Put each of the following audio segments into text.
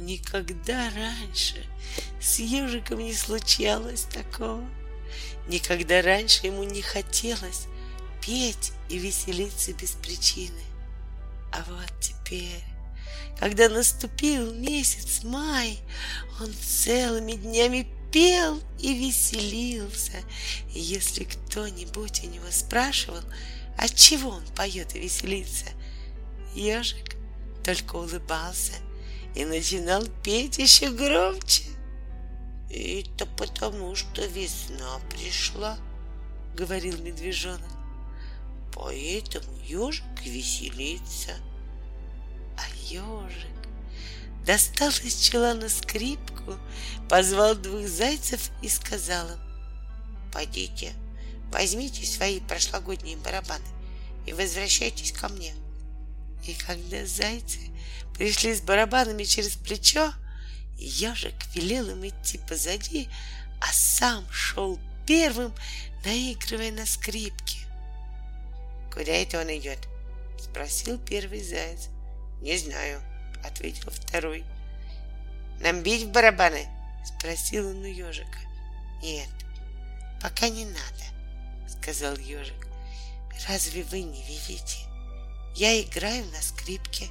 Никогда раньше с ежиком не случалось такого. Никогда раньше ему не хотелось петь и веселиться без причины. А вот теперь, когда наступил месяц май, он целыми днями пел и веселился. И если кто-нибудь у него спрашивал, от чего он поет и веселится, ежик только улыбался и начинал петь еще громче. «Это потому, что весна пришла», — говорил медвежонок. «Поэтому ежик веселится». А ежик достал из чулана скрипку, позвал двух зайцев и сказал им, «Пойдите, возьмите свои прошлогодние барабаны и возвращайтесь ко мне». И когда зайцы пришли с барабанами через плечо, ежик велел им идти позади, а сам шел первым, наигрывая на скрипке. «Куда это он идет?» — спросил первый заяц. «Не знаю», — ответил второй. «Нам бить в барабаны?» — спросил он у ежика. «Нет, пока не надо», — сказал ежик. «Разве вы не видите? Я играю на скрипке».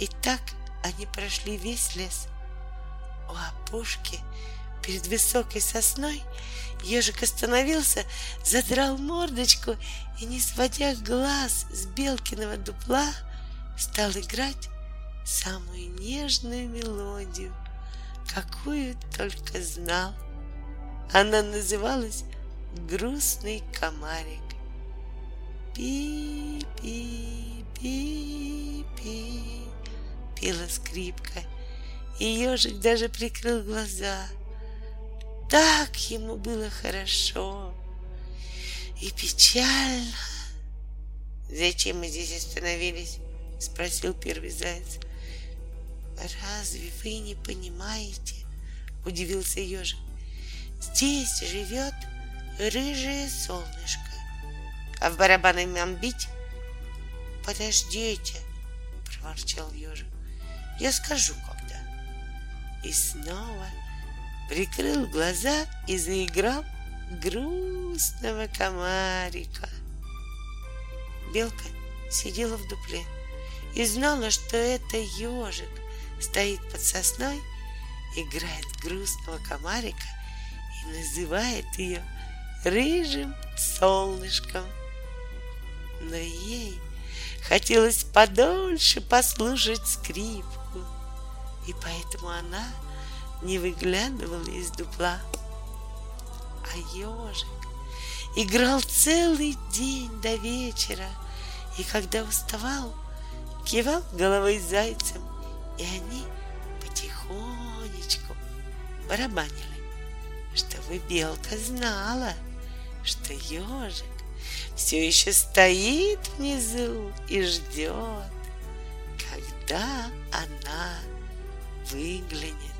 И так они прошли весь лес. У опушки перед высокой сосной ежик остановился, задрал мордочку и, не сводя глаз с Белкиного дупла, стал играть самую нежную мелодию, какую только знал. Она называлась «Грустный комарик». Пи-пи-пи-пи пела скрипка, и ежик даже прикрыл глаза. Так ему было хорошо и печально. «Зачем мы здесь остановились?» — спросил первый заяц. «Разве вы не понимаете?» — удивился ежик. «Здесь живет рыжее солнышко. А в барабаны нам бить?» «Подождите!» — проворчал ежик. Я скажу когда. И снова прикрыл глаза и заиграл грустного комарика. Белка сидела в дупле и знала, что это ежик стоит под сосной, играет грустного комарика и называет ее рыжим солнышком. Но ей хотелось подольше послушать скрипку и поэтому она не выглядывала из дупла. А ежик играл целый день до вечера, и когда уставал, кивал головой зайцем, и они потихонечку барабанили, чтобы белка знала, что ежик все еще стоит внизу и ждет, когда она выглянет